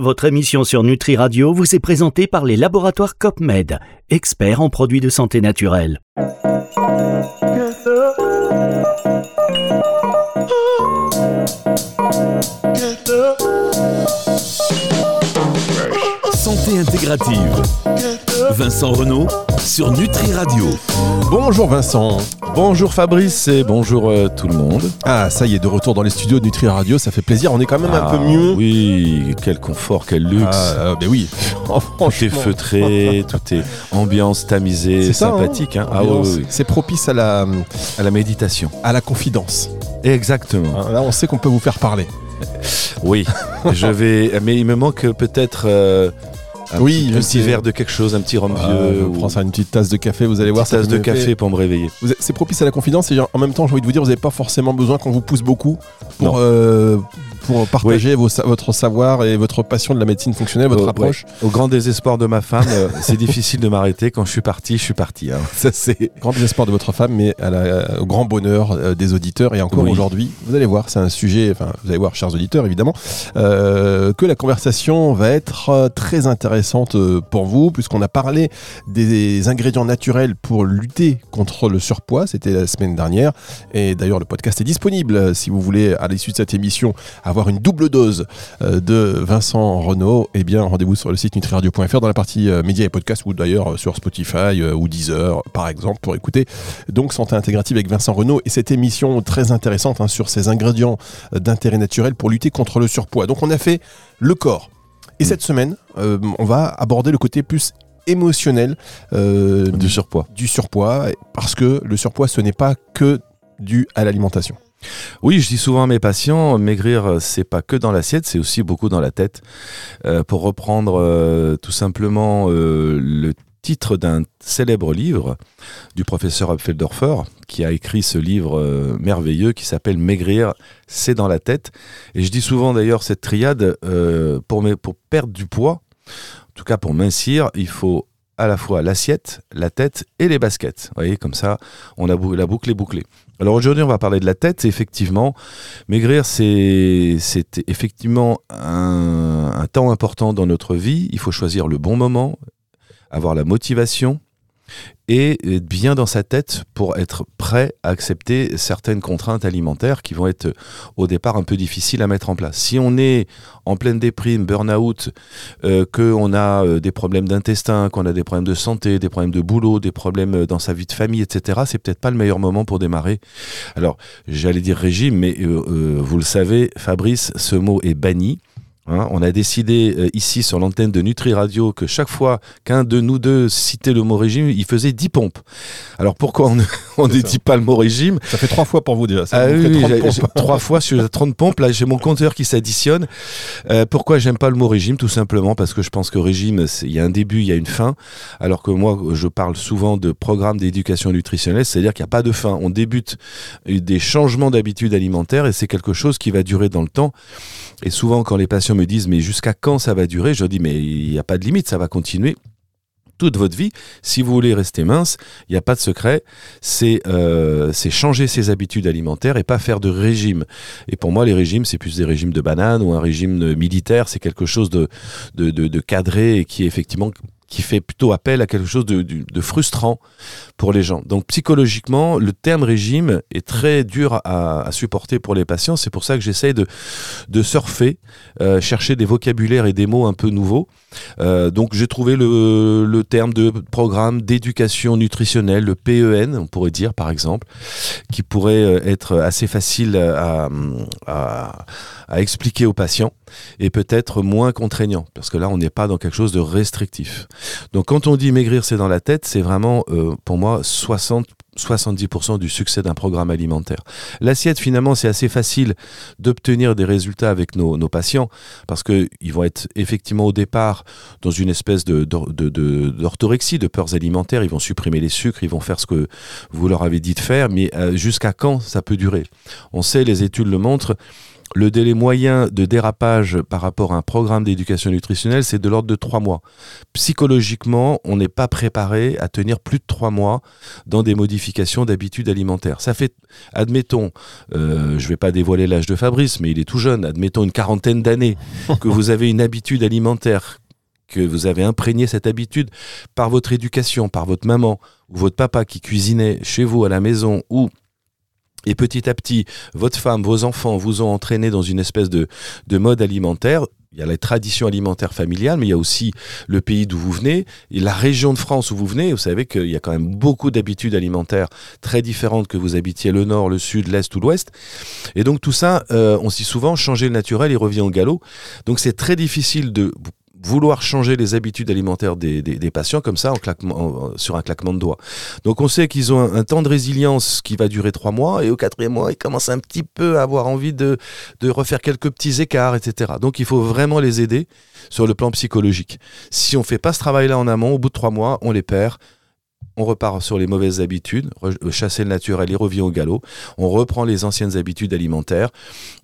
Votre émission sur Nutri Radio vous est présentée par les laboratoires COPMED, experts en produits de santé naturelle. Vincent Renault sur Nutri Radio. Bonjour Vincent. Bonjour Fabrice et bonjour euh, tout le monde. Ah, ça y est, de retour dans les studios de Nutri Radio, ça fait plaisir. On est quand même un Ah, peu mieux. Oui, quel confort, quel luxe. Ah, euh, mais oui. Oh, tout est feutré, tout est ambiance tamisée, C'est ça, sympathique. hein. hein. Ah oui, Ambiance. oui, oui. C'est propice à la, À la méditation. à la confidence. Exactement. Hein, Là, on sait qu'on peut vous faire parler. Oui, je vais. Mais il me manque peut-être euh, un Oui, petit, petit verre de quelque chose, un petit rhum Ah, vieux. ou prends ça une petite tasse de café, vous allez une voir. ça tasse de café pour me réveiller. C'est propice à la confidence et en même temps, j'ai envie de vous dire, vous n'avez pas forcément besoin qu'on vous pousse beaucoup pour, euh, pour partager vos votre savoir et votre passion de la médecine fonctionnelle, votre Oh, approche. Au grand désespoir de ma femme, euh, c'est difficile de m'arrêter. Quand je suis parti, je suis parti. hein. Ça, c'est. Grand désespoir de votre femme, mais à la- au grand bonheur euh, des auditeurs. Et encore Oui. aujourd'hui, vous allez voir, c'est un sujet, enfin, vous allez voir, chers auditeurs, évidemment, euh, que la conversation va être euh, très intéressante euh, pour vous, puisqu'on a parlé des ingrédients naturels pour lutter contre le surpoids. C'était la semaine dernière. Et d'ailleurs, le podcast est disponible euh, si vous voulez, à l'issue de cette émission, avoir une double dose euh, de Vincent Renault. Eh bien, rendez-vous sur le site nutriradio.fr dans la partie euh, médias et podcasts, ou d'ailleurs euh, sur Spotify ou Deezer, par exemple, pour écouter donc Santé Intégrative avec Vincent Renault et cette émission très intéressante hein, sur ces ingrédients d'intérêt naturel pour lutter contre le surpoids. Donc on a fait le corps. Et cette semaine, euh, on va aborder le côté plus émotionnel euh, Du surpoids. du surpoids, parce que le surpoids, ce n'est pas que dû à l'alimentation. Oui, je dis souvent à mes patients, maigrir, euh, c'est pas que dans l'assiette, c'est aussi beaucoup dans la tête. Euh, pour reprendre euh, tout simplement le titre d'un célèbre livre du professeur Apfeldorfer, qui a écrit ce livre merveilleux qui s'appelle Maigrir, c'est dans la tête. Et je dis souvent d'ailleurs cette triade, pour, perdre du poids, en tout cas pour mincir, il faut à la fois l'assiette, la tête et les baskets. Vous voyez, comme ça, on a la boucle est bouclée. Alors aujourd'hui, on va parler de la tête. Effectivement, maigrir, c'est c'est effectivement un, un temps important dans notre vie. Il faut choisir le bon moment, avoir la motivation et bien dans sa tête pour être prêt à accepter certaines contraintes alimentaires qui vont être au départ un peu difficiles à mettre en place. Si on est en pleine déprime, burn-out, euh, qu'on a euh, des problèmes d'intestin, qu'on a des problèmes de santé, des problèmes de boulot, des problèmes euh, dans sa vie de famille, etc., c'est peut-être pas le meilleur moment pour démarrer. Alors, j'allais dire régime, mais euh, vous le savez, Fabrice, ce mot est banni. Hein, on a décidé euh, ici sur l'antenne de Nutri Radio que chaque fois qu'un de nous deux citait le mot régime, il faisait 10 pompes. Alors pourquoi on ne on dit pas le mot régime? Ça fait trois fois pour vous déjà. Ça ah vous oui, fait oui, 30 j'ai- pompes. j'ai- trois fois sur 30 pompes. Là, j'ai mon compteur qui s'additionne. Euh, pourquoi j'aime pas le mot régime? Tout simplement parce que je pense que régime, il y a un début, il y a une fin. Alors que moi, je parle souvent de programme d'éducation nutritionnelle, c'est-à-dire qu'il n'y a pas de fin. On débute des changements d'habitudes alimentaires et c'est quelque chose qui va durer dans le temps. Et souvent, quand les patients me disent, mais jusqu'à quand ça va durer? Je dis, mais il n'y a pas de limite, ça va continuer toute votre vie. Si vous voulez rester mince, il n'y a pas de secret. C'est euh, changer ses habitudes alimentaires et pas faire de régime. Et pour moi, les régimes, c'est plus des régimes de bananes ou un régime militaire. C'est quelque chose de, de, de- de cadré et qui est effectivement qui fait plutôt appel à quelque chose de, frustrant pour les gens. Donc psychologiquement, le terme régime est très dur à, supporter pour les patients. C'est pour ça que j'essaye de, de surfer, euh, chercher des vocabulaires et des mots un peu nouveaux. Euh, donc j'ai trouvé le, le terme de programme d'éducation nutritionnelle, le PEN, on pourrait dire par exemple, qui pourrait euh, être assez facile à, à- à expliquer aux patients et peut-être moins contraignant, parce que là on n'est pas dans quelque chose de restrictif. Donc quand on dit maigrir c'est dans la tête, c'est vraiment euh, pour moi 60 70% du succès d'un programme alimentaire. L'assiette, finalement, c'est assez facile d'obtenir des résultats avec nos, patients parce qu'ils vont être effectivement au départ dans une espèce de- d'or- de- de- d'orthorexie, de, peurs alimentaires. Ils vont supprimer les sucres, ils vont faire ce que vous leur avez dit de faire, mais euh, jusqu'à quand ça peut durer? On sait, les études le montrent, le délai moyen de dérapage par rapport à un programme d'éducation nutritionnelle, c'est de l'ordre de trois mois. Psychologiquement, on n'est pas préparé à tenir plus de trois mois dans des modifications d'habitudes alimentaires. Ça fait, admettons, euh, je ne vais pas dévoiler l'âge de Fabrice, mais il est tout jeune, admettons une quarantaine d'années, que vous avez une habitude alimentaire que vous avez imprégné cette habitude par votre éducation, par votre maman ou votre papa qui cuisinait chez vous à la maison ou et petit à petit, votre femme, vos enfants vous ont entraîné dans une espèce de, de mode alimentaire. Il y a la tradition alimentaire familiale, mais il y a aussi le pays d'où vous venez et la région de France où vous venez. Vous savez qu'il y a quand même beaucoup d'habitudes alimentaires très différentes que vous habitiez le nord, le sud, l'est ou l'ouest. Et donc tout ça, euh, on s'y souvent changer le naturel, il revient au galop. Donc c'est très difficile de vouloir changer les habitudes alimentaires des, des, patients comme ça en claquement, en- sur un claquement de doigts. Donc on sait qu'ils ont un, temps de résilience qui va durer trois mois et au quatrième mois ils commencent un petit peu à avoir envie de, de refaire quelques petits écarts, etc. Donc il faut vraiment les aider sur le plan psychologique. Si on fait pas ce travail-là en amont, au bout de trois mois, on les perd. On repart sur les mauvaises habitudes, euh, chasser le naturel, il revient au galop. On reprend les anciennes habitudes alimentaires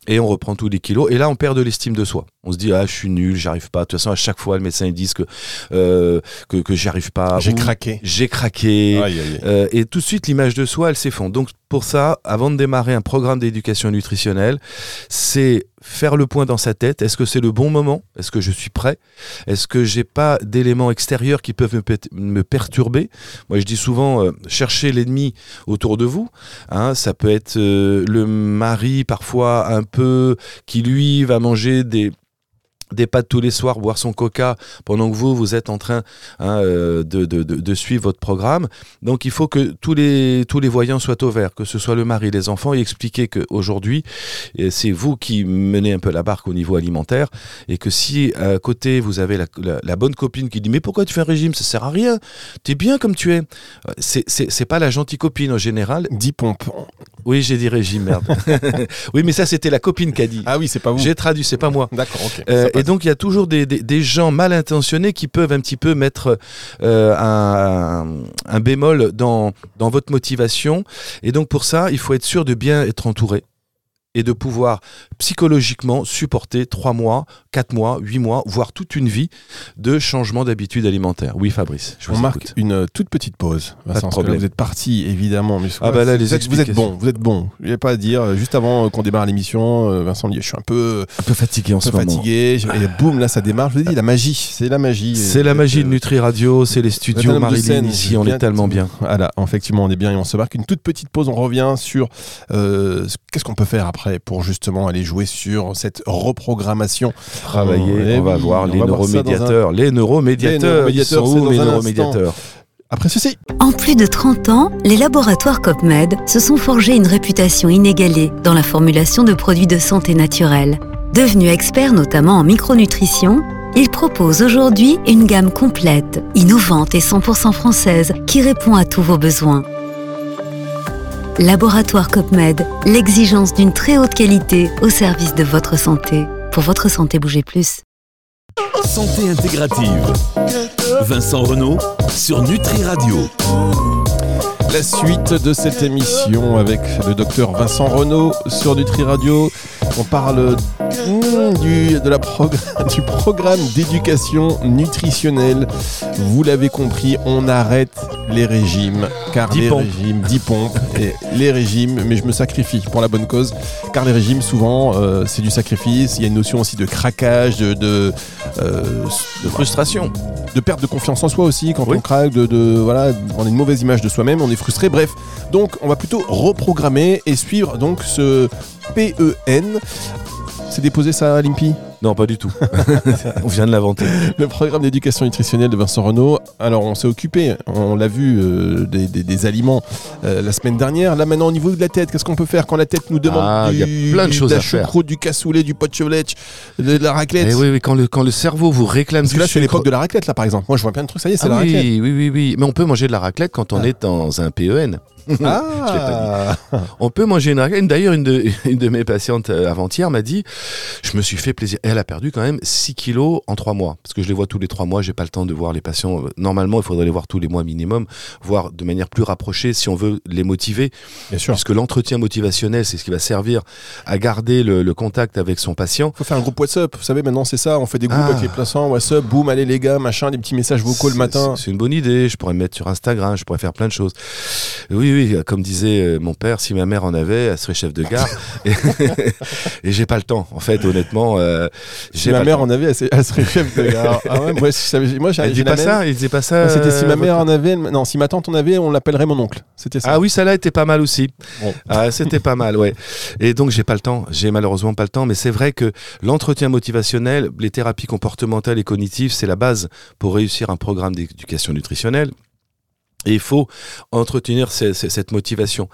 et on reprend tous les kilos. Et là, on perd de l'estime de soi. On se dit ah je suis nul, j'arrive pas. De toute façon, à chaque fois, le médecin ils disent que euh, que, que j'y arrive pas. J'ai craqué. J'ai craqué. Aïe, aïe, aïe. Euh, et tout de suite, l'image de soi, elle s'effondre. Donc, pour ça, avant de démarrer un programme d'éducation nutritionnelle, c'est faire le point dans sa tête. Est-ce que c'est le bon moment? Est-ce que je suis prêt? Est-ce que j'ai pas d'éléments extérieurs qui peuvent me perturber? Moi, je dis souvent, euh, cherchez l'ennemi autour de vous. Hein, ça peut être euh, le mari, parfois un peu, qui lui va manger des des pâtes tous les soirs, boire son coca pendant que vous, vous êtes en train hein, euh, de, de- de- suivre votre programme. Donc il faut que tous les, tous les voyants soient au vert, que ce soit le mari, les enfants, et expliquer qu'aujourd'hui, c'est vous qui menez un peu la barque au niveau alimentaire, et que si à côté vous avez la, la- bonne copine qui dit mais pourquoi tu fais un régime, ça sert à rien, t'es bien comme tu es, c'est pas la gentille copine en général. 10 pompes. Oui, j'ai dit régime, merde. oui, mais ça c'était la copine qui a dit. Ah oui, c'est pas vous. J'ai traduit, c'est pas moi. D'accord, ok. Euh, et donc il y a toujours des, des- des gens mal intentionnés qui peuvent un petit peu mettre euh, un, un bémol dans, dans votre motivation. Et donc pour ça, il faut être sûr de bien être entouré et de pouvoir psychologiquement supporter 3 mois, 4 mois, 8 mois, voire toute une vie de changement d'habitude alimentaire. Oui Fabrice, je vous On marque écoute. une toute petite pause. Vincent, que là, problème. vous êtes parti, évidemment. Mais Ah bah là, les vous, êtes, vous êtes bon, vous êtes bon. Il n'y a pas à dire. Euh, Juste avant euh, qu'on démarre l'émission, euh, Vincent Je suis un peu, Un peu fatigué en un ce peu moment. fatigué. Et boum, là, ça démarre. Je vous ai dit, la magie. C'est la magie. C'est Euh, la magie de euh, Nutri Radio, c'est les studios de Marilyn scène, ici, on est tellement bien. Voilà, effectivement, on est bien et on se marque une toute petite pause. On revient sur euh, ce- qu'est-ce qu'on peut faire après pour justement aller jouer sur cette reprogrammation. Travailler, Eh on va oui, voir on les un- neuromédiateurs. Les neuromédiateurs, Les sont neuromédiateurs, où un neuromédiateurs? Après ceci, En plus de 30 ans, les laboratoires COPMED se sont forgés une réputation inégalée dans la formulation de produits de santé naturelle. Devenus experts notamment en micronutrition, ils proposent aujourd'hui une gamme complète, innovante et 100% française qui répond à tous vos besoins. Laboratoire COPMED, l'exigence d'une très haute qualité au service de votre santé. Pour votre santé, bougez plus. Santé intégrative. Vincent Renault sur Nutri Radio. La suite de cette émission avec le docteur Vincent Renault sur Nutri Radio. On parle mm, du, de la progr- du programme d'éducation nutritionnelle. Vous l'avez compris, on arrête les régimes. Car 10 les pompes. régimes, 10 pompes, et les régimes, mais je me sacrifie pour la bonne cause. Car les régimes, souvent, euh, c'est du sacrifice. Il y a une notion aussi de craquage, de, de, euh, De frustration. De perte de confiance en soi aussi quand Oui. on craque, de, de- voilà, on a une mauvaise image de soi-même, on est frustré. Bref, donc on va plutôt reprogrammer et suivre donc ce PEN. C'est déposé ça à l'IMPI, Non, pas du tout. on vient de l'inventer. le programme d'éducation nutritionnelle de Vincent Renault. Alors on s'est occupé, on l'a vu, euh, des, des- des aliments euh, la semaine dernière. Là maintenant au niveau de la tête, qu'est-ce qu'on peut faire quand la tête nous demande Ah, du, il y a plein de choses la à faire. choucroute, du cassoulet, du pot de de, de la raclette? Eh oui, oui, quand le, quand le cerveau vous réclame Parce que là c'est l'époque de la raclette là par exemple. Moi je vois plein de trucs, ça y est c'est Ah la oui, raclette. oui, oui, oui. Mais on peut manger de la raclette quand on Ah. est dans un PEN. Ah On peut manger une raclette. D'ailleurs, une de, une de mes patientes euh, avant-hier m'a dit Je me suis fait plaisir. Et elle a perdu quand même 6 kilos en 3 mois. Parce que je les vois tous les 3 mois, j'ai pas le temps de voir les patients. Normalement, il faudrait les voir tous les mois minimum, voire de manière plus rapprochée si on veut les motiver. Bien sûr. Puisque l'entretien motivationnel, c'est ce qui va servir à garder le, le contact avec son patient. faut faire un groupe WhatsApp. Vous savez, maintenant, c'est ça. On fait des groupes Ah. avec les plaçants, WhatsApp, boum, allez les gars, machin, des petits messages vocaux le matin. C'est c'est une bonne idée. Je pourrais me mettre sur Instagram, je pourrais faire plein de choses. Oui, oui, comme disait euh, mon père, si ma mère en avait, elle serait chef de gare. et et j'ai pas le temps, en fait, honnêtement. euh, Si ma mère en avait, elle, se- elle serait chef de gare. Ah ouais, moi, je moi, j'ai Elle dit pas même. ça, il disait pas ça. C'était si ma euh, mère en avait, non, si ma tante en avait, on l'appellerait mon oncle. C'était ça. Ah oui, ça là était pas mal aussi. Bon. Ah, c'était pas mal, ouais. Et donc j'ai pas le temps, j'ai malheureusement pas le temps, mais c'est vrai que l'entretien motivationnel, les thérapies comportementales et cognitives, c'est la base pour réussir un programme d'éducation nutritionnelle. Et il faut entretenir ce- ce- cette motivation.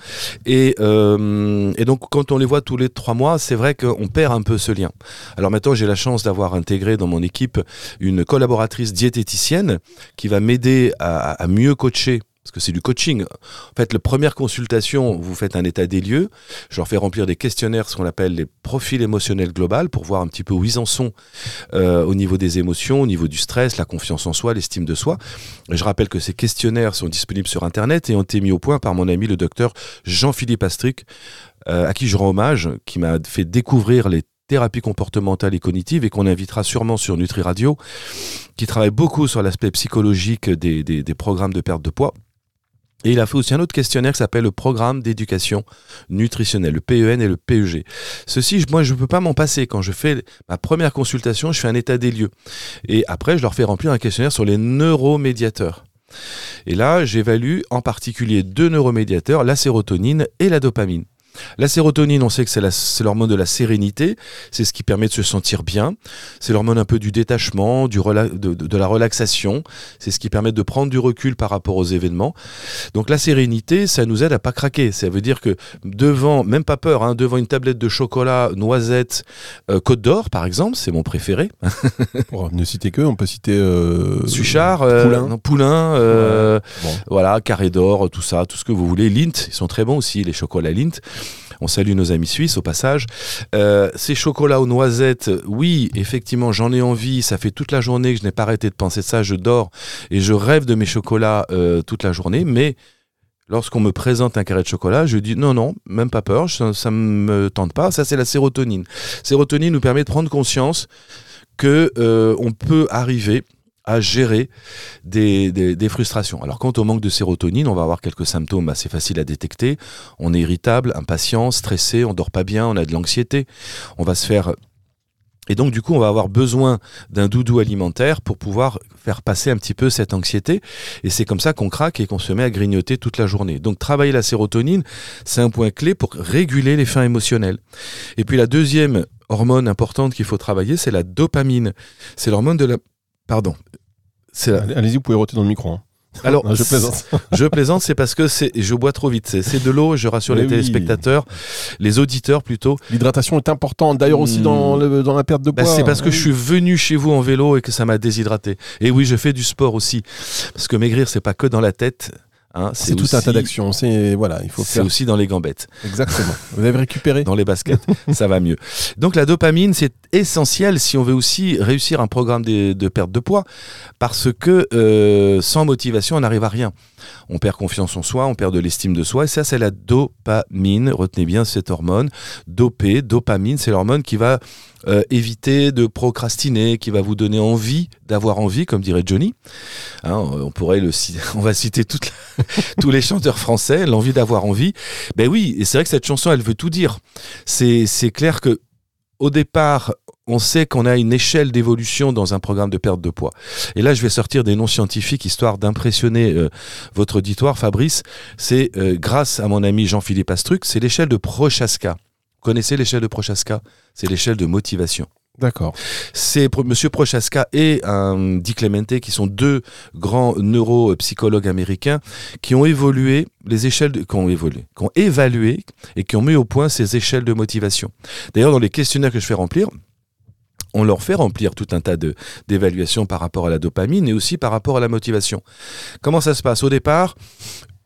Et, euh, et donc, quand on les voit tous les trois mois, c'est vrai qu'on perd un peu ce lien. Alors maintenant, j'ai la chance d'avoir intégré dans mon équipe une collaboratrice diététicienne qui va m'aider à, à mieux coacher. Parce que c'est du coaching. En fait, la première consultation, vous faites un état des lieux. Je leur fais remplir des questionnaires, ce qu'on appelle les profils émotionnels global, pour voir un petit peu où ils en sont euh, au niveau des émotions, au niveau du stress, la confiance en soi, l'estime de soi. Je rappelle que ces questionnaires sont disponibles sur Internet et ont été mis au point par mon ami le docteur Jean-Philippe Astric, euh, à qui je rends hommage, qui m'a fait découvrir les thérapies comportementales et cognitives et qu'on invitera sûrement sur Nutri Radio, qui travaille beaucoup sur l'aspect psychologique des programmes de perte de poids. Et il a fait aussi un autre questionnaire qui s'appelle le programme d'éducation nutritionnelle, le PEN et le PEG. Ceci, moi, je ne peux pas m'en passer. Quand je fais ma première consultation, je fais un état des lieux. Et après, je leur fais remplir un questionnaire sur les neuromédiateurs. Et là, j'évalue en particulier deux neuromédiateurs, la sérotonine et la dopamine. La sérotonine, on sait que c'est l'hormone de la sérénité, c'est ce qui permet de se sentir bien, c'est l'hormone un peu du détachement, du rela- de, de- de la relaxation, c'est ce qui permet de prendre du recul par rapport aux événements. Donc la sérénité, ça nous aide à pas craquer. Ça veut dire que devant, même pas peur, hein, devant une tablette de chocolat, noisette, euh, Côte d'Or par exemple, c'est mon préféré. Pour ne citer que, on peut citer. Euh, Suchard, euh, Poulain. non, Poulain, Bon. voilà, Carré d'Or, tout ça, tout ce que vous voulez. Lint, ils sont très bons aussi, les chocolats Lint. On salue nos amis suisses au passage. Euh, ces chocolats aux noisettes, oui, effectivement, j'en ai envie. Ça fait toute la journée que je n'ai pas arrêté de penser ça. Je dors et je rêve de mes chocolats euh, toute la journée. Mais lorsqu'on me présente un carré de chocolat, je dis non, non, même pas peur, ça, ça me tente pas. Ça, c'est la sérotonine. Sérotonine nous permet de prendre conscience que euh, on peut arriver à gérer des, des- frustrations. Alors quand on manque de sérotonine, on va avoir quelques symptômes assez faciles à détecter. On est irritable, impatient, stressé, on dort pas bien, on a de l'anxiété. On va se faire... Et donc du coup, on va avoir besoin d'un doudou alimentaire pour pouvoir faire passer un petit peu cette anxiété. Et c'est comme ça qu'on craque et qu'on se met à grignoter toute la journée. Donc travailler la sérotonine, c'est un point clé pour réguler les fins émotionnelles. Et puis la deuxième hormone importante qu'il faut travailler, c'est la dopamine. C'est l'hormone de la... Pardon. C'est la- Allez- Allez-y, vous pouvez roter dans le micro. hein. Alors, Non, je plaisante. je plaisante, c'est parce que c'est, je bois trop vite. C'est, de l'eau, je rassure Mais les oui. téléspectateurs, les auditeurs plutôt. L'hydratation est importante, d'ailleurs aussi Hmm. dans, le- dans la perte de Bah, poids. c'est parce que Oui. je suis venu chez vous en vélo et que ça m'a déshydraté. Et oui, je fais du sport aussi. Parce que maigrir, c'est pas que dans la tête. Hein, C'est tout un tas d'actions. C'est voilà, il faut C'est faire aussi dans les gambettes, exactement. Vous avez récupéré. dans les baskets, ça va mieux. Donc la dopamine, c'est essentiel si on veut aussi réussir un programme de, de perte de poids, parce que euh, sans motivation, on n'arrive à rien. On perd confiance en soi, on perd de l'estime de soi, et ça, c'est la dopamine. Retenez bien cette hormone. Dopé, dopamine, c'est l'hormone qui va euh, éviter de procrastiner, qui va vous donner envie d'avoir envie, comme dirait Johnny. Hein, on pourrait le, on va citer tous les chanteurs français, l'envie d'avoir envie. Ben oui, et c'est vrai que cette chanson, elle veut tout dire. C'est clair que au départ, on sait qu'on a une échelle d'évolution dans un programme de perte de poids. Et là, je vais sortir des noms scientifiques histoire d'impressionner euh, votre auditoire, Fabrice. C'est euh, grâce à mon ami Jean-Philippe Astruc, c'est l'échelle de Prochaska. Vous connaissez l'échelle de Prochaska? C'est l'échelle de motivation. D'accord. C'est Monsieur Prochaska et un Di Clemente qui sont deux grands neuropsychologues américains qui ont évolué les échelles, de- qui ont évolué, qui ont évalué et qui ont mis au point ces échelles de motivation. D'ailleurs, dans les questionnaires que je fais remplir, on leur fait remplir tout un tas d'évaluations par rapport à la dopamine et aussi par rapport à la motivation. Comment ça se passe? Au départ,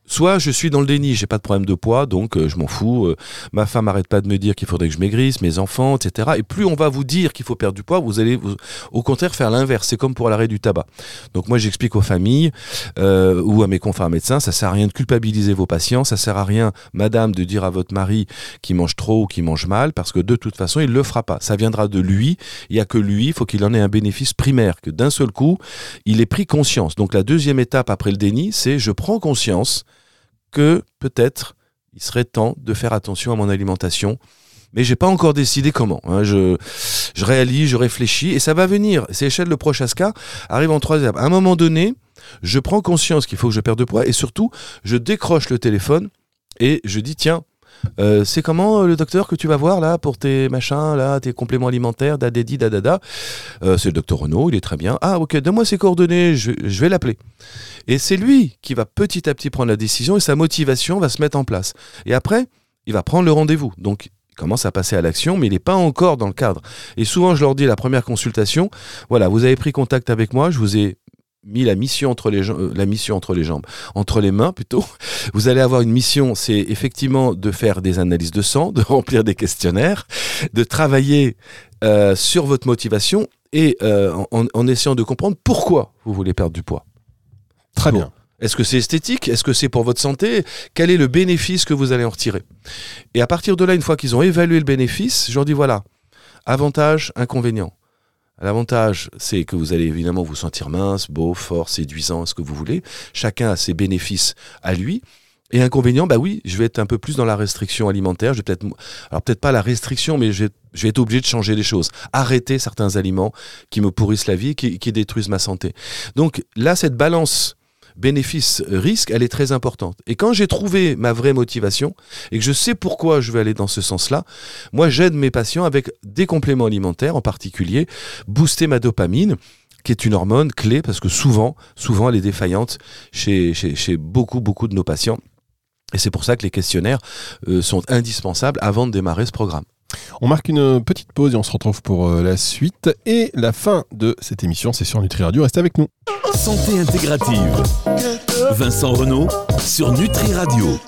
Soit je suis dans le déni, j'ai pas de problème de poids, donc euh, je m'en fous. euh, ma femme arrête pas de me dire qu'il faudrait que je maigrisse, mes enfants, etc. Et plus on va vous dire qu'il faut perdre du poids, vous allez vous- au contraire faire l'inverse. C'est comme pour l'arrêt du tabac. Donc moi j'explique aux familles euh, ou à mes confrères médecins, ça sert à rien de culpabiliser vos patients, ça sert à rien, madame, de dire à votre mari qui mange trop ou qui mange mal, parce que de toute façon il le fera pas. Ça viendra de lui. Il y a que lui, faut qu'il en ait un bénéfice primaire, que d'un seul coup il ait pris conscience. Donc la deuxième étape après le déni, c'est je prends conscience peut-être il serait temps de faire attention à mon alimentation. Mais j'ai pas encore décidé comment. hein. Je, réalise, je réfléchis et ça va venir. C'est échelle le Prochaska arrive en trois étapes. À un moment donné, je prends conscience qu'il faut que je perde de poids et surtout, je décroche le téléphone et je dis tiens, euh, c'est comment euh, le docteur que tu vas voir là pour tes machins là, tes compléments alimentaires, dadadi dadada. Euh, c'est le docteur Renaud, il est très bien. Ah ok, donne-moi ses coordonnées, je, vais l'appeler. Et c'est lui qui va petit à petit prendre la décision et sa motivation va se mettre en place. Et après, il va prendre le rendez-vous. Donc, il commence à passer à l'action, mais il n'est pas encore dans le cadre. Et souvent, je leur dis la première consultation, voilà, vous avez pris contact avec moi, je vous ai mis la mission entre les jambes, la mission entre les jambes, entre les mains plutôt. Vous allez avoir une mission, c'est effectivement de faire des analyses de sang, de remplir des questionnaires, de travailler euh, sur votre motivation et euh, en, en essayant de comprendre pourquoi vous voulez perdre du poids. Très Bon. bien. Est-ce que c'est esthétique? Est-ce que c'est pour votre santé? Quel est le bénéfice que vous allez en retirer? Et à partir de là, une fois qu'ils ont évalué le bénéfice, je leur dis voilà, avantage, inconvénient. L'avantage, c'est que vous allez évidemment vous sentir mince, beau, fort, séduisant, ce que vous voulez. Chacun a ses bénéfices à lui. Et inconvénient, bah oui, je vais être un peu plus dans la restriction alimentaire. Je vais peut-être, alors peut-être pas la restriction, mais je vais, je vais être obligé de changer les choses, arrêter certains aliments qui me pourrissent la vie, qui, qui détruisent ma santé. Donc là, cette balance bénéfice-risque, elle est très importante. Et quand j'ai trouvé ma vraie motivation et que je sais pourquoi je vais aller dans ce sens-là, moi j'aide mes patients avec des compléments alimentaires, en particulier booster ma dopamine qui est une hormone clé parce que souvent, souvent elle est défaillante chez, chez, beaucoup, beaucoup de nos patients. Et c'est pour ça que les questionnaires euh, sont indispensables avant de démarrer ce programme. On marque une petite pause et on se retrouve pour euh, la suite et la fin de cette émission. C'est sur Nutri Radio. Restez avec nous. Santé intégrative. Vincent Renault sur Nutri Radio.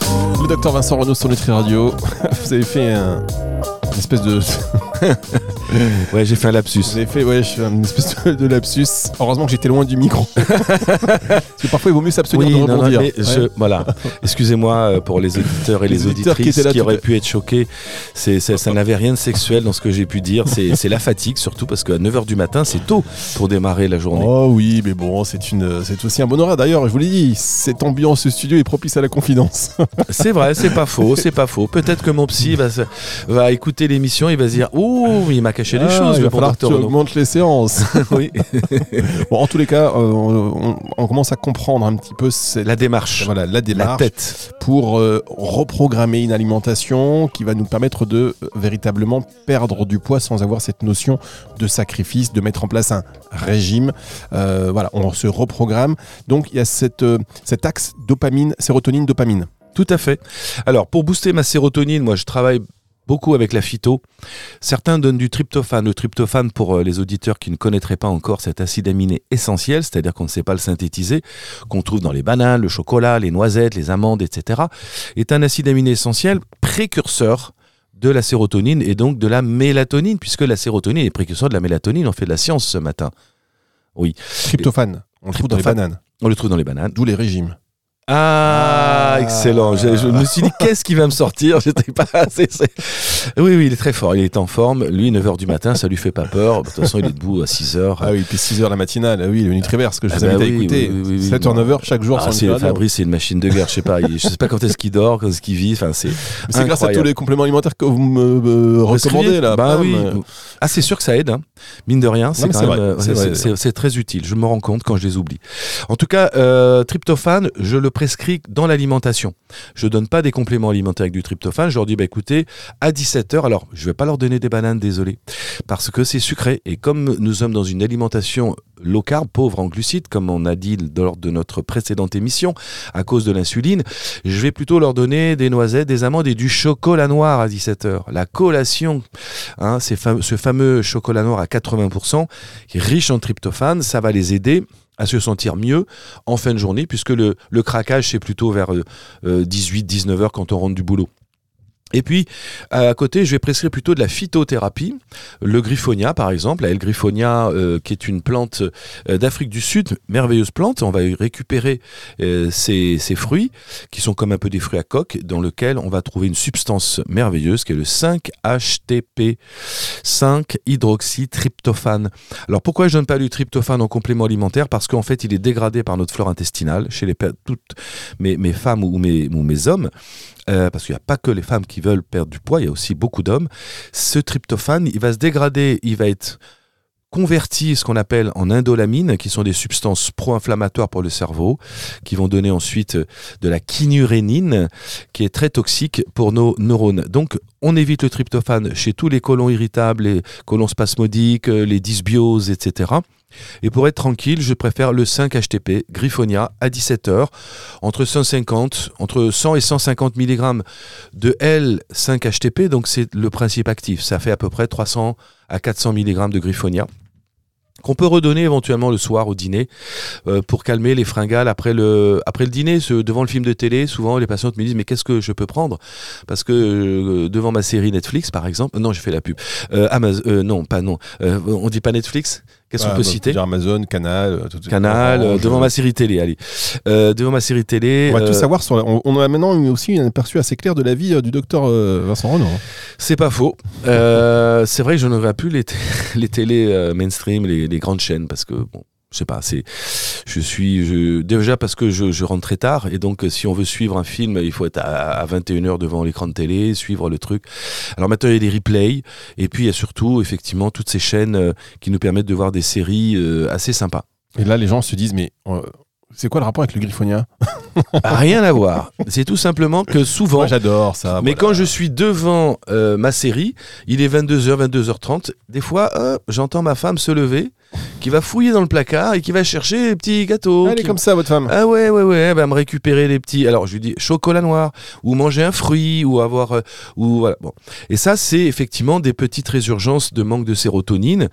Le docteur Vincent Renaud sur Nutri Radio. Vous avez fait un, une espèce de. Ouais, j'ai fait un lapsus. Avez fait ouais, je fais une espèce de, lapsus. Heureusement que j'étais loin du micro. Parce que parfois il vaut mieux s'abstenir Oui, de non, non, rebondir. je- Ouais. voilà. Excusez-moi euh, pour les auditeurs et Les les, qui auditrices étaient qui, là auraient pu être choqués. C'est, ça n'avait rien de sexuel dans ce que j'ai pu dire. C'est, la fatigue, surtout parce qu'à 9h du matin, c'est tôt pour démarrer la journée. Oh oui, mais bon, c'est une, c'est aussi un bon horaire. D'ailleurs, je vous l'ai dit, cette ambiance studio est propice à la confidence. C'est vrai, c'est pas faux, c'est pas faux. Peut-être que mon psy va, va écouter l'émission, il va se dire Oh, il m'a caché des Ah, choses, il va falloir que tu augmentes les séances. Oui, bon, en tous les cas, euh, on, commence à comprendre un petit peu cette, la démarche, voilà, la la démarche tête. pour euh, reprogrammer une alimentation qui va nous permettre de euh, véritablement perdre du poids sans avoir cette notion de sacrifice, de mettre en place un régime. Voilà, on se reprogramme. Donc il y a cette, cet axe dopamine, sérotonine, dopamine. Tout à fait. Alors, pour booster ma sérotonine, moi, je travaille beaucoup avec la phyto. Certains donnent du tryptophane. Le tryptophane, pour euh, les auditeurs qui ne connaîtraient pas encore cet acide aminé essentiel, c'est-à-dire qu'on ne sait pas le synthétiser, qu'on trouve dans les bananes, le chocolat, les noisettes, les amandes, etc., est un acide aminé essentiel précurseur de la sérotonine et donc de la mélatonine, puisque la sérotonine est précurseur de la mélatonine. On fait de la science ce matin. Tryptophane, on le trouve dans les bananes, On le trouve dans les bananes. d'où les régimes. Ah, Ah. excellent. Je, je me suis dit, qu'est-ce qui va me sortir? J'étais pas assez. c'est- Oui, oui, il est très fort. Il est en forme. Lui, 9h du matin, ça lui fait pas peur. De toute façon, il est debout à 6h. Ah oui, puis 6h la matinale, ah oui, le Nutriverse que je vous Ah bah invite à oui, écouter. oui, oui, oui, 7h, oui. 9h chaque jour Ah, c'est. Fabrice, c'est une machine de guerre. Je sais pas. il- Je sais pas quand est-ce qu'il dort, quand est-ce qu'il vit. Enfin, c'est. C'est grâce à tous les compléments alimentaires que vous me me recommandez là. Bah oui. Ah, c'est sûr que ça aide. hein. Mine de rien, c'est mais quand c'est même, vrai, euh, c'est vrai. c'est- c'est c'est très utile. Je me rends compte quand je les oublie. En tout cas, euh, tryptophane, je le prescris dans l'alimentation. Je donne pas des compléments alimentaires avec du tryptophane. Je leur dis, bah écoutez, à 17h, alors je vais pas leur donner des bananes, désolé, parce que c'est sucré. Et comme nous sommes dans une alimentation low carb, pauvre en glucides, comme on a dit lors de notre précédente émission, à cause de l'insuline, je vais plutôt leur donner des noisettes, des amandes et du chocolat noir à 17h. La collation, hein, ce fameux chocolat noir à 80%, qui est riche en tryptophane, ça va les aider à se sentir mieux en fin de journée, puisque le, craquage, c'est plutôt vers 18-19 heures quand on rentre du boulot. Et puis, à côté, je vais prescrire plutôt de la phytothérapie. Le griffonia, par exemple, la L-griffonia, euh, qui est une plante euh, d'Afrique du Sud, merveilleuse plante. On va récupérer euh, ces, fruits, qui sont comme un peu des fruits à coque, dans lequel on va trouver une substance merveilleuse, qui est le 5-HTP, 5-hydroxytryptophane. Alors, pourquoi je ne donne pas du tryptophane en complément alimentaire? Parce qu'en fait, il est dégradé par notre flore intestinale, chez toutes mes, mes femmes ou mes, ou mes hommes. Euh, parce qu'il n'y a pas que les femmes qui veulent perdre du poids, il y a aussi beaucoup d'hommes. Ce tryptophane, il va se dégrader, il va être converti, ce qu'on appelle en indolamine, qui sont des substances pro-inflammatoires pour le cerveau, qui vont donner ensuite de la kinurénine, qui est très toxique pour nos neurones. Donc, on évite le tryptophane chez tous les colons irritables, les colons spasmodiques, les dysbioses, etc. Et pour être tranquille, je préfère le 5-HTP Griffonia à 17h, entre 150, entre 100 et 150 mg de L5-HTP, donc c'est le principe actif. Ça fait à peu près 300 à 400 mg de Griffonia qu'on peut redonner éventuellement le soir au dîner euh, pour calmer les fringales après le, après le dîner. devant le film de télé, souvent les patientes me disent mais qu'est-ce que je peux prendre? Parce que euh, devant ma série Netflix par exemple, non j'ai fait la pub, euh, Amazon, non pas non, on dit pas Netflix? Qu'est-ce qu'on peut citer Amazon, Canal, euh, Canal, euh, devant ma série télé, allez. Euh, devant ma série télé. On va tout savoir sur. On, a maintenant aussi un aperçu assez clair de la vie du docteur Vincent Renaud. Hein. C'est pas faux. c'est vrai que je ne vois plus les, les télés mainstream, les, les, grandes chaînes, parce que bon, je sais pas, c'est, je suis, déjà parce que je, rentre très tard et donc si on veut suivre un film, il faut être à, 21h devant l'écran de télé, suivre le truc. Alors maintenant il y a des replays et puis il y a surtout effectivement toutes ces chaînes euh, qui nous permettent de voir des séries euh, assez sympas. Et là les gens se disent mais euh, c'est quoi le rapport avec le Griffonia Rien à voir. C'est tout simplement que souvent. Moi j'adore ça. Mais quand je suis devant ma série, il est 22h, 22h30. Des fois, j'entends ma femme se lever qui va fouiller dans le placard et qui va chercher les petits gâteaux. Elle est comme ça, votre femme. Ah ouais, ouais, ouais, elle va me récupérer les petits. Alors je lui dis chocolat noir, ou manger un fruit, ou avoir. Euh, ou voilà. Bon. Et ça, c'est effectivement des petites résurgences de manque de sérotonine.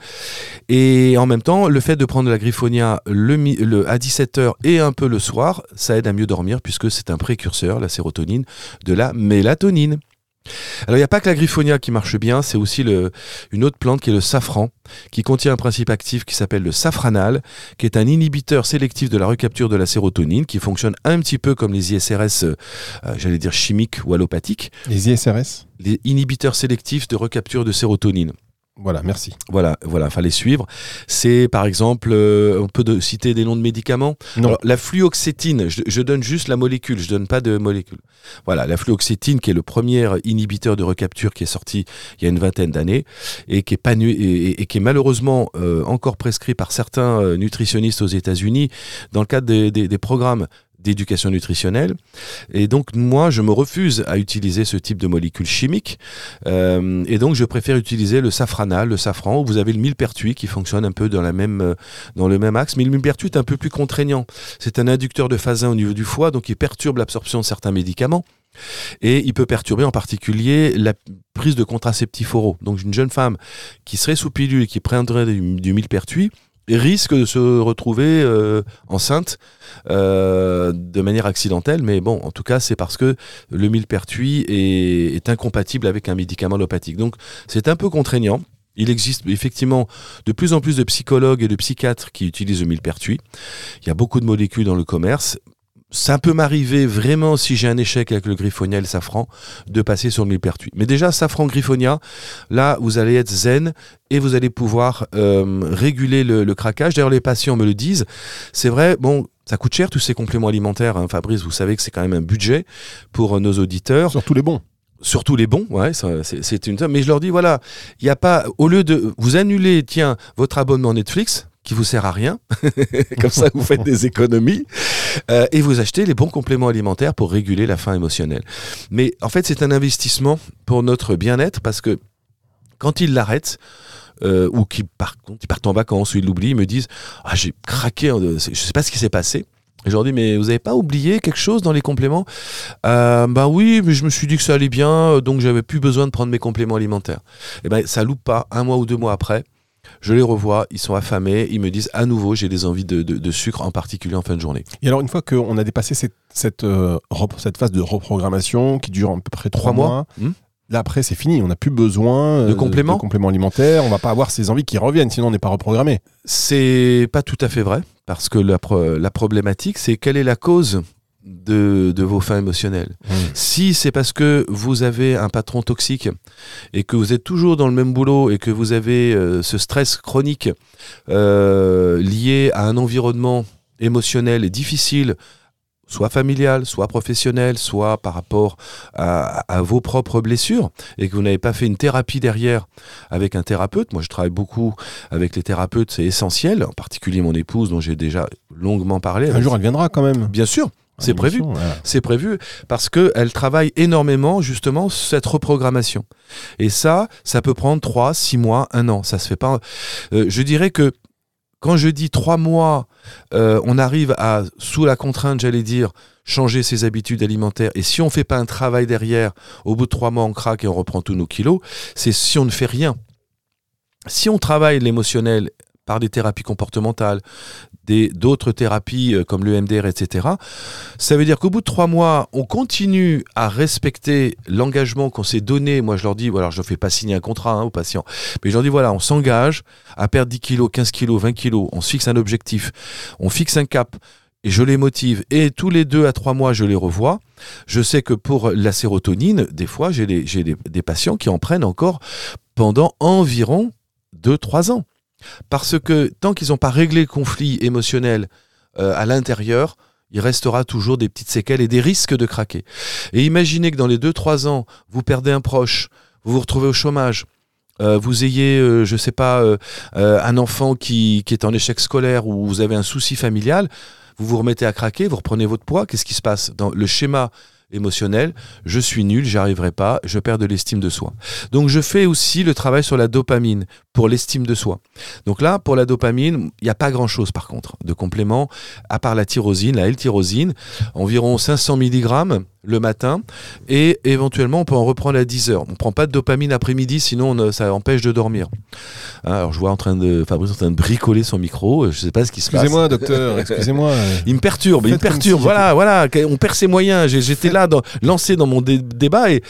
Et en même temps, le fait de prendre de la griffonia le, le, à 17h et un peu le soir, ça aide à mieux dormir puisque c'est un précurseur, la sérotonine, de la mélatonine. Alors il n'y a pas que la griffonia qui marche bien, c'est aussi le, une autre plante qui est le safran, qui contient un principe actif qui s'appelle le safranal, qui est un inhibiteur sélectif de la recapture de la sérotonine, qui fonctionne un petit peu comme les ISRS, euh, euh, j'allais dire chimiques ou allopathiques. Les ISRS Les inhibiteurs sélectifs de recapture de sérotonine. Voilà, merci. Voilà, voilà, fallait suivre. C'est par exemple, euh, on peut citer des noms de médicaments? Non. la fluoxétine, je, donne juste la molécule, je donne pas de molécule. Voilà, la fluoxétine qui est le premier inhibiteur de recapture qui est sorti il y a une vingtaine d'années et qui est pas et, qui est malheureusement euh, encore prescrit par certains euh, nutritionnistes aux États-Unis dans le cadre des programmes d'éducation nutritionnelle. Et donc, moi, je me refuse à utiliser ce type de molécules chimiques. Euh, et donc, je préfère utiliser le safranal, le safran, où vous avez le millepertuis qui fonctionne un peu dans, la même, euh, dans le même axe. Mais le millepertuis est un peu plus contraignant. C'est un inducteur de phasin au niveau du foie, donc il perturbe l'absorption de certains médicaments. Et il peut perturber en particulier la prise de contraceptifs oraux. Donc, une jeune femme qui serait sous pilule et qui prendrait du, du millepertuis, risque de se retrouver euh, enceinte euh, de manière accidentelle, mais bon, en tout cas, c'est parce que le millepertuis est, est incompatible avec un médicament allopathique. Donc, c'est un peu contraignant. Il existe effectivement de plus en plus de psychologues et de psychiatres qui utilisent le millepertuis. Il y a beaucoup de molécules dans le commerce ça peut m'arriver vraiment, si j'ai un échec avec le griffonia et le safran, de passer sur le millepertuis. Mais déjà, safran griffonia, là, vous allez être zen et vous allez pouvoir euh, réguler le, craquage. D'ailleurs, les patients me le disent. C'est vrai, bon, ça coûte cher tous ces compléments alimentaires. Hein, Fabrice, vous savez que c'est quand même un budget pour nos auditeurs. Surtout les bons surtout les bons, ouais, c'est une mais je leur dis voilà, il n'y a pas au lieu de vous annuler tiens votre abonnement Netflix qui vous sert à rien, comme ça vous faites des économies, euh, et vous achetez les bons compléments alimentaires pour réguler la faim émotionnelle. Mais en fait, c'est un investissement pour notre bien-être parce que quand ils l'arrêtent, euh, ou qu'ils partent, partent en vacances ou ils l'oublient, ils me disent Ah, j'ai craqué, je ne sais pas ce qui s'est passé. Et je leur dis, mais vous n'avez pas oublié quelque chose dans les compléments? Euh, Ben oui, mais je me suis dit que ça allait bien, donc j'avais plus besoin de prendre mes compléments alimentaires. Et ben ça loupe pas, un mois ou deux mois après, je les revois, ils sont affamés, ils me disent à nouveau j'ai des envies de, de- de sucre, en particulier en fin de journée. Et alors, une fois qu'on a dépassé cette, cette, euh, cette phase de reprogrammation qui dure à peu près trois mois, Hmm là après c'est fini, on n'a plus besoin euh, De compléments de compléments alimentaires, on va pas avoir ces envies qui reviennent, sinon on n'est pas reprogrammé. C'est pas tout à fait vrai, parce que la, pro- la problématique, c'est quelle est la cause de, de vos fins émotionnelles. Si c'est parce que vous avez un patron toxique et que vous êtes toujours dans le même boulot et que vous avez euh, ce stress chronique euh, lié à un environnement émotionnel difficile, soit familial, soit professionnel, soit par rapport à, à vos propres blessures, et que vous n'avez pas fait une thérapie derrière avec un thérapeute. Moi, je travaille beaucoup avec les thérapeutes, c'est essentiel, en particulier mon épouse, dont j'ai déjà longuement parlé. Un jour elle viendra quand même. Bien sûr, c'est prévu. voilà. C'est prévu parce qu'elle travaille énormément justement cette reprogrammation. Et ça, ça peut prendre 3, 6 mois, 1 an. Ça se fait pas. Euh, je dirais que quand je dis 3 mois, euh, on arrive à, sous la contrainte, j'allais dire, changer ses habitudes alimentaires. Et si on fait pas un travail derrière, au bout de 3 mois, on craque et on reprend tous nos kilos. C'est si on ne fait rien. Si on travaille l'émotionnel par des thérapies comportementales, d'autres thérapies euh, comme l'EMDR, etc., ça veut dire qu'au bout de trois mois, on continue à respecter l'engagement qu'on s'est donné. Moi, je leur dis, voilà, je ne fais pas signer un contrat hein, aux patients, mais je leur dis, voilà, on s'engage à perdre 10 kilos, 15 kilos, 20 kilos, on se fixe un objectif, on fixe un cap. Et je les motive. Et tous les deux à trois mois, je les revois. Je sais que pour la sérotonine, des fois, j'ai des patients qui en prennent encore pendant environ 2-3 ans. Parce que tant qu'ils n'ont pas réglé le conflit émotionnel euh, à l'intérieur, il restera toujours des petites séquelles et des risques de craquer. Et imaginez que dans les 2-3 ans, vous perdez un proche, vous vous retrouvez au chômage, euh, vous ayez, euh, je sais pas, un enfant qui est en échec scolaire ou vous avez un souci familial, vous vous remettez à craquer, vous reprenez votre poids, qu'est-ce qui se passe? Dans le schéma émotionnel, je suis nul, j'y arriverai pas, je perds de l'estime de soi. Donc je fais aussi le travail sur la dopamine pour l'estime de soi. Donc là, pour la dopamine, il n'y a pas grand-chose par contre de complément, à part la tyrosine, la L-tyrosine, environ 500 mg le matin, et éventuellement on peut en reprendre à 10 heures. On ne prend pas de dopamine après-midi, sinon on, euh, ça empêche de dormir. Hein, Alors je vois en train de, Fabrice en train de bricoler son micro, je ne sais pas ce qui se passe. Excusez-moi, docteur, excusez-moi. Il me perturbe, il me perturbe. si voilà, voilà, on perd ses moyens. J'étais là, dans, lancé dans mon dé- débat et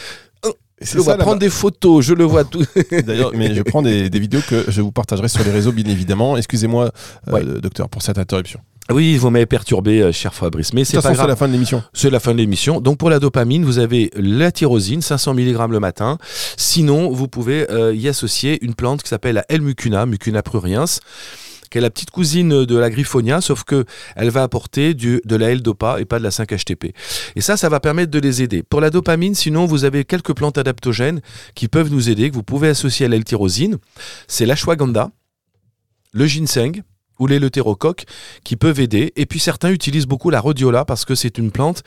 je C'est le vois prendre des photos, je le vois tout. D'ailleurs, mais je prends des, des vidéos que je vous partagerai sur les réseaux, bien évidemment. Excusez-moi, euh, Ouais. docteur, pour cette interruption. Oui, vous m'avez perturbé, euh, cher Fabrice, mais c'est pas c'est la fin de l'émission. C'est la fin de l'émission. Donc pour la dopamine, vous avez la tyrosine, 500 mg le matin. Sinon, vous pouvez euh, y associer une plante qui s'appelle la L-mucuna, Mucuna pruriens, qui est la petite cousine de la griffonia, sauf que elle va apporter du, de la L-dopa et pas de la 5-HTP. Et ça, ça va permettre de les aider. Pour la dopamine, sinon, vous avez quelques plantes adaptogènes qui peuvent nous aider, que vous pouvez associer à l'L-tyrosine. C'est l'ashwagandha, le ginseng, ou les leutérocoques qui peuvent aider. Et puis certains utilisent beaucoup la rhodiola parce que c'est une plante,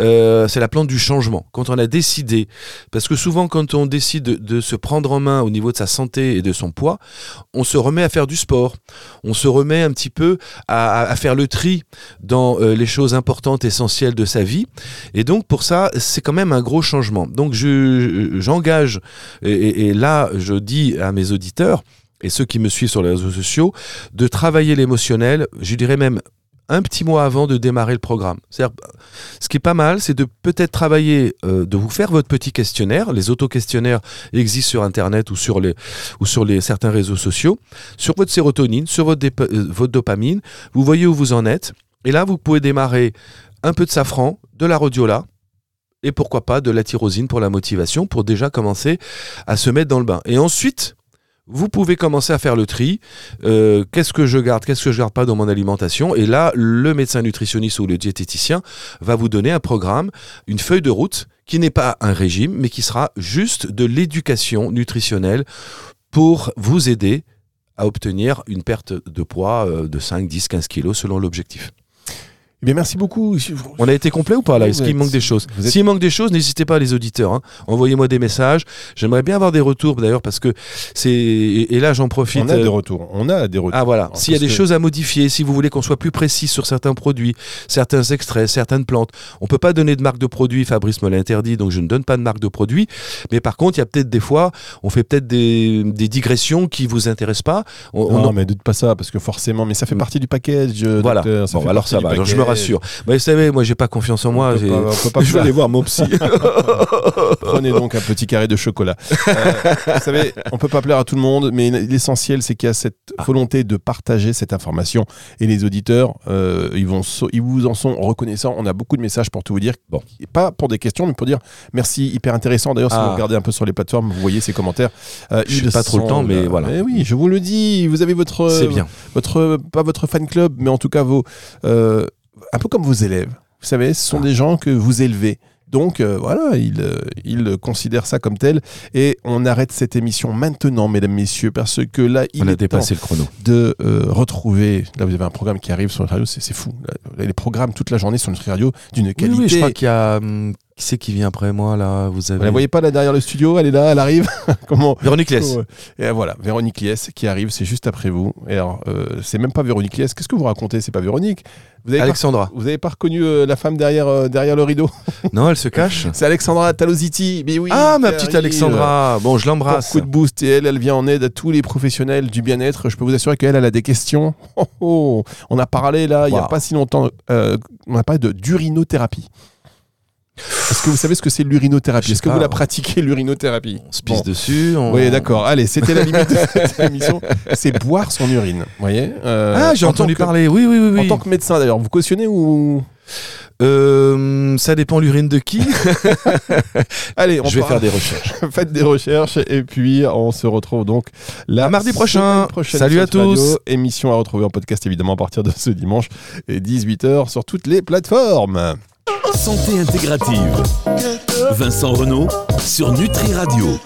euh, c'est la plante du changement. Quand on a décidé, parce que souvent quand on décide de, se prendre en main au niveau de sa santé et de son poids, on se remet à faire du sport, on se remet un petit peu à, faire le tri dans euh, les choses importantes, essentielles de sa vie. Et donc pour ça, c'est quand même un gros changement. Donc je- j'engage, et là je dis à mes auditeurs, et ceux qui me suivent sur les réseaux sociaux, de travailler l'émotionnel, je dirais même un petit mois avant de démarrer le programme. Ce qui est pas mal, c'est de peut-être travailler, euh, de vous faire votre petit questionnaire. Les auto-questionnaires existent sur Internet ou sur, les, ou sur les, certains réseaux sociaux. Sur votre sérotonine, sur votre, euh, votre dopamine, vous voyez où vous en êtes. Et là, vous pouvez démarrer un peu de safran, de la rhodiola, et pourquoi pas de la tyrosine pour la motivation, pour déjà commencer à se mettre dans le bain. Et ensuite, vous pouvez commencer à faire le tri. Euh, qu'est-ce que je garde, qu'est-ce que je garde pas dans mon alimentation? Et là, le médecin nutritionniste ou le diététicien va vous donner un programme, une feuille de route qui n'est pas un régime, mais qui sera juste de l'éducation nutritionnelle pour vous aider à obtenir une perte de poids euh, de 5, 10, 15 kilos selon l'objectif. Eh bien, merci beaucoup. On a été complet ou pas là? Est-ce qu'il manque des choses? êtes- S'il manque des choses, n'hésitez pas les auditeurs. hein. Envoyez-moi des messages. J'aimerais bien avoir des retours d'ailleurs parce que c'est et, là j'en profite. On a euh, des retours. On a des retours. Ah voilà, s'il y a des que- choses à modifier, si vous voulez qu'on soit plus précis sur certains produits, certains extraits, certaines plantes, on peut pas donner de marque de produit, Fabrice me l'a interdit, donc je ne donne pas de marque de produit. Mais par contre, il y a peut-être des fois, on fait peut-être des, des digressions qui vous intéressent pas. On, on Non, en- mais doute pas ça, parce que forcément, mais ça fait partie du package. euh, voilà. docteur, ça Bon, fait alors ça va, alors je me package. Rassure. Bah, vous savez, moi j'ai pas confiance en moi. On peut j'ai- pas- on peut pas je vais aller voir mon psy. Prenez donc un petit carré de chocolat. Euh, vous savez, on peut pas plaire à tout le monde, mais l'essentiel, c'est qu'il y a cette Ah. volonté de partager cette information. Et les auditeurs, euh, ils, vont, so- ils vous en sont reconnaissants. On a beaucoup de messages pour tout vous dire. Bon. Et Pas pour des questions, mais pour dire merci, hyper intéressant. D'ailleurs, si Ah. vous regardez un peu sur les plateformes, vous voyez ces commentaires. Euh, J'ai ils pas trop le temps, mais voilà. eh oui, je vous le dis. Vous avez votre, C'est bien. votre pas votre fan club, mais en tout cas vos, euh, un peu comme vos élèves. Vous savez, ce sont Ah. des gens que vous élevez. Donc euh, voilà, ils, euh, ils considèrent ça comme tel. Et on arrête cette émission maintenant, mesdames, messieurs, parce que là, il On a est temps dépassé le chrono. de euh, retrouver. Là, vous avez un programme qui arrive sur notre radio, c'est fou. Là, les programmes toute la journée sur notre radio d'une Oui, qualité. oui, je crois qu'il y a. hum, qui c'est qui vient après moi là Vous Vous avez. la voyez pas là derrière le studio, elle est là, elle arrive. Comment Véronique. Ouais. Et voilà, Véronique Lies qui arrive, c'est juste après vous. Et alors, euh, c'est même pas Véronique Lies. Qu'est-ce que vous racontez? C'est pas Véronique. Vous avez Alexandra. pas, vous avez pas reconnu euh, la femme derrière, euh, derrière le rideau? Non, elle se cache. C'est Alexandra Talositi. Mais oui. ah, ma petite arrive. Alexandra. Bon, je l'embrasse. coup de boost et elle, elle vient en aide à tous les professionnels du bien-être. Je peux vous assurer qu'elle, elle a des questions. Oh, oh. On a parlé là, il y a Wow. pas si longtemps, euh, on a parlé de d'urinothérapie. Est-ce que vous savez ce que c'est l'urinothérapie Est-ce que vous la pratiquez l'urinothérapie On se pisse Bon. dessus. on- Oui, d'accord. Allez, c'était la limite de cette émission. C'est boire son urine. Vous voyez Euh, Ah, j'ai en entendu que- parler. Oui, oui, oui. En tant que médecin d'ailleurs, vous cautionnez ou Euh, ça dépend l'urine de qui. Allez, on je vais part- faire des recherches. Faites des recherches et puis on se retrouve donc la À mardi prochain. Salut à Radio. tous. Émission à retrouver en podcast évidemment à partir de ce dimanche et 18h sur toutes les plateformes. Santé intégrative. Vincent Renault sur Nutri Radio.